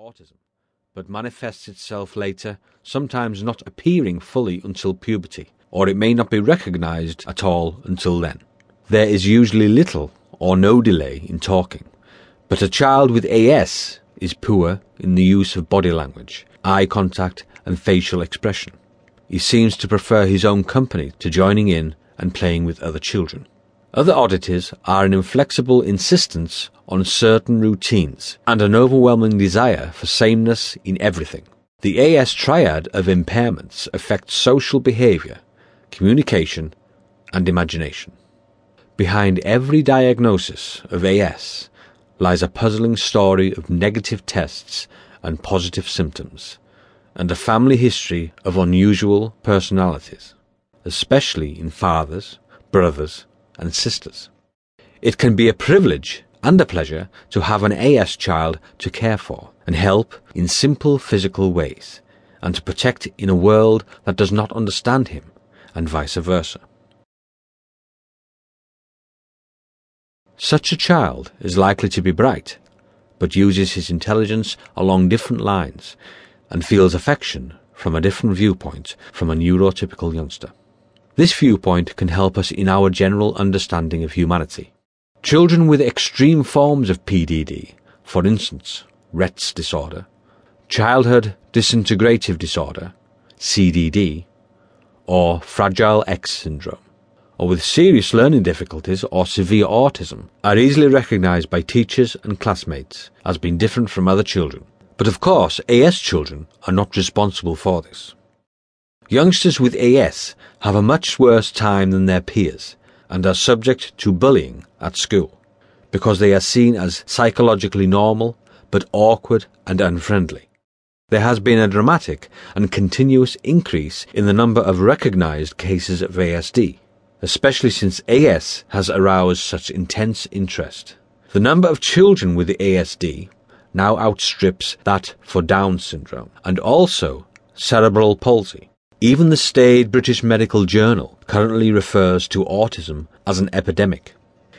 autism, but manifests itself later, sometimes not appearing fully until puberty, or it may not be recognized at all until then. There is usually little or no delay in talking, but a child with AS is poor in the use of body language, eye contact, and facial expression. He seems to prefer his own company to joining in and playing with other children. Other oddities are an inflexible insistence on certain routines and an overwhelming desire for sameness in everything. The AS triad of impairments affects social behavior, communication, and imagination. Behind every diagnosis of AS lies a puzzling story of negative tests and positive symptoms, and a family history of unusual personalities, especially in fathers, brothers, and sisters. It can be a privilege and a pleasure to have an AS child to care for and help in simple physical ways, and to protect in a world that does not understand him, and vice versa. Such a child is likely to be bright, but uses his intelligence along different lines and feels affection from a different viewpoint from a neurotypical youngster. This viewpoint can help us in our general understanding of humanity. Children with extreme forms of PDD, for instance, Rett's disorder, childhood disintegrative disorder, CDD, or Fragile X syndrome, or with serious learning difficulties or severe autism, are easily recognized by teachers and classmates as being different from other children. But of course, AS children are not responsible for this. Youngsters with AS have a much worse time than their peers and are subject to bullying at school because they are seen as psychologically normal but awkward and unfriendly. There has been a dramatic and continuous increase in the number of recognized cases of ASD, especially since AS has aroused such intense interest. The number of children with ASD now outstrips that for Down syndrome and also cerebral palsy. Even the staid British Medical Journal currently refers to autism as an epidemic.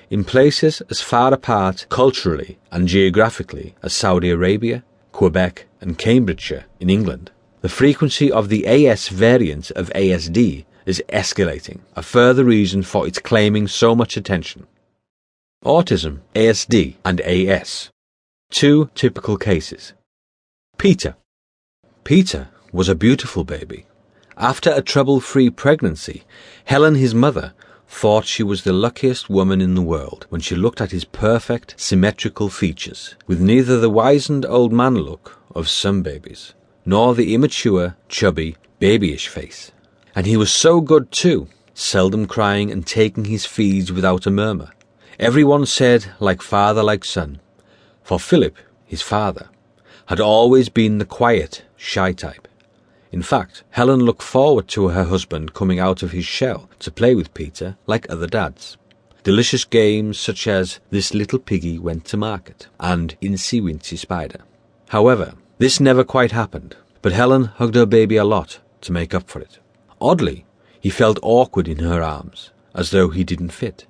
In places as far apart culturally and geographically as Saudi Arabia, Quebec, and Cambridgeshire in England, the frequency of the AS variant of ASD is escalating, a further reason for its claiming so much attention. Autism, ASD, and AS. Two typical cases. Peter. Peter was a beautiful baby after a trouble-free pregnancy, Helen, his mother, thought she was the luckiest woman in the world when she looked at his perfect, symmetrical features, with neither the wizened old man look of some babies, nor the immature, chubby, babyish face. And he was so good too, seldom crying and taking his feeds without a murmur. Everyone said like father like son, for Philip, his father, had always been the quiet, shy type. In fact, Helen looked forward to her husband coming out of his shell to play with Peter like other dads. Delicious games such as This Little Piggy Went to Market and Incy Wincy Spider. However, this never quite happened, but Helen hugged her baby a lot to make up for it. Oddly, he felt awkward in her arms, as though he didn't fit.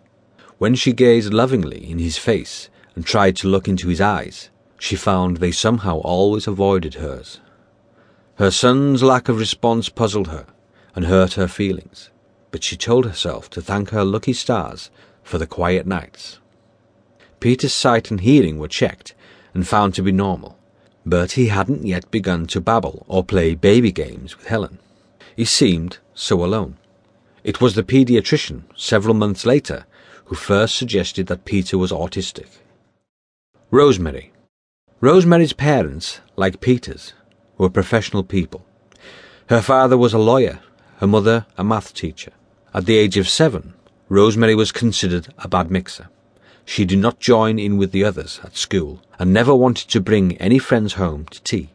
When she gazed lovingly in his face and tried to look into his eyes, she found they somehow always avoided hers. Her son's lack of response puzzled her and hurt her feelings, but she told herself to thank her lucky stars for the quiet nights. Peter's sight and hearing were checked and found to be normal, but he hadn't yet begun to babble or play baby games with Helen. He seemed so alone. It was the pediatrician, several months later, who first suggested that Peter was autistic. Rosemary. Rosemary's parents, like Peter's, were professional people. Her father was a lawyer, her mother a math teacher. At the age of seven, Rosemary was considered a bad mixer. She did not join in with the others at school and never wanted to bring any friends home to tea.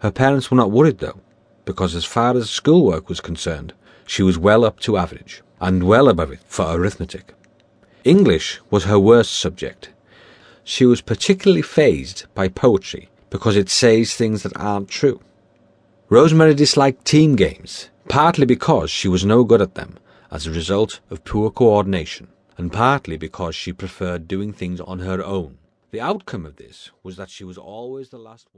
Her parents were not worried though, because as far as schoolwork was concerned, she was well up to average and well above it for arithmetic. English was her worst subject. She was particularly fazed by poetry because it says things that aren't true. Rosemary disliked team games, partly because she was no good at them as a result of poor coordination, and partly because she preferred doing things on her own. The outcome of this was that she was always the last one.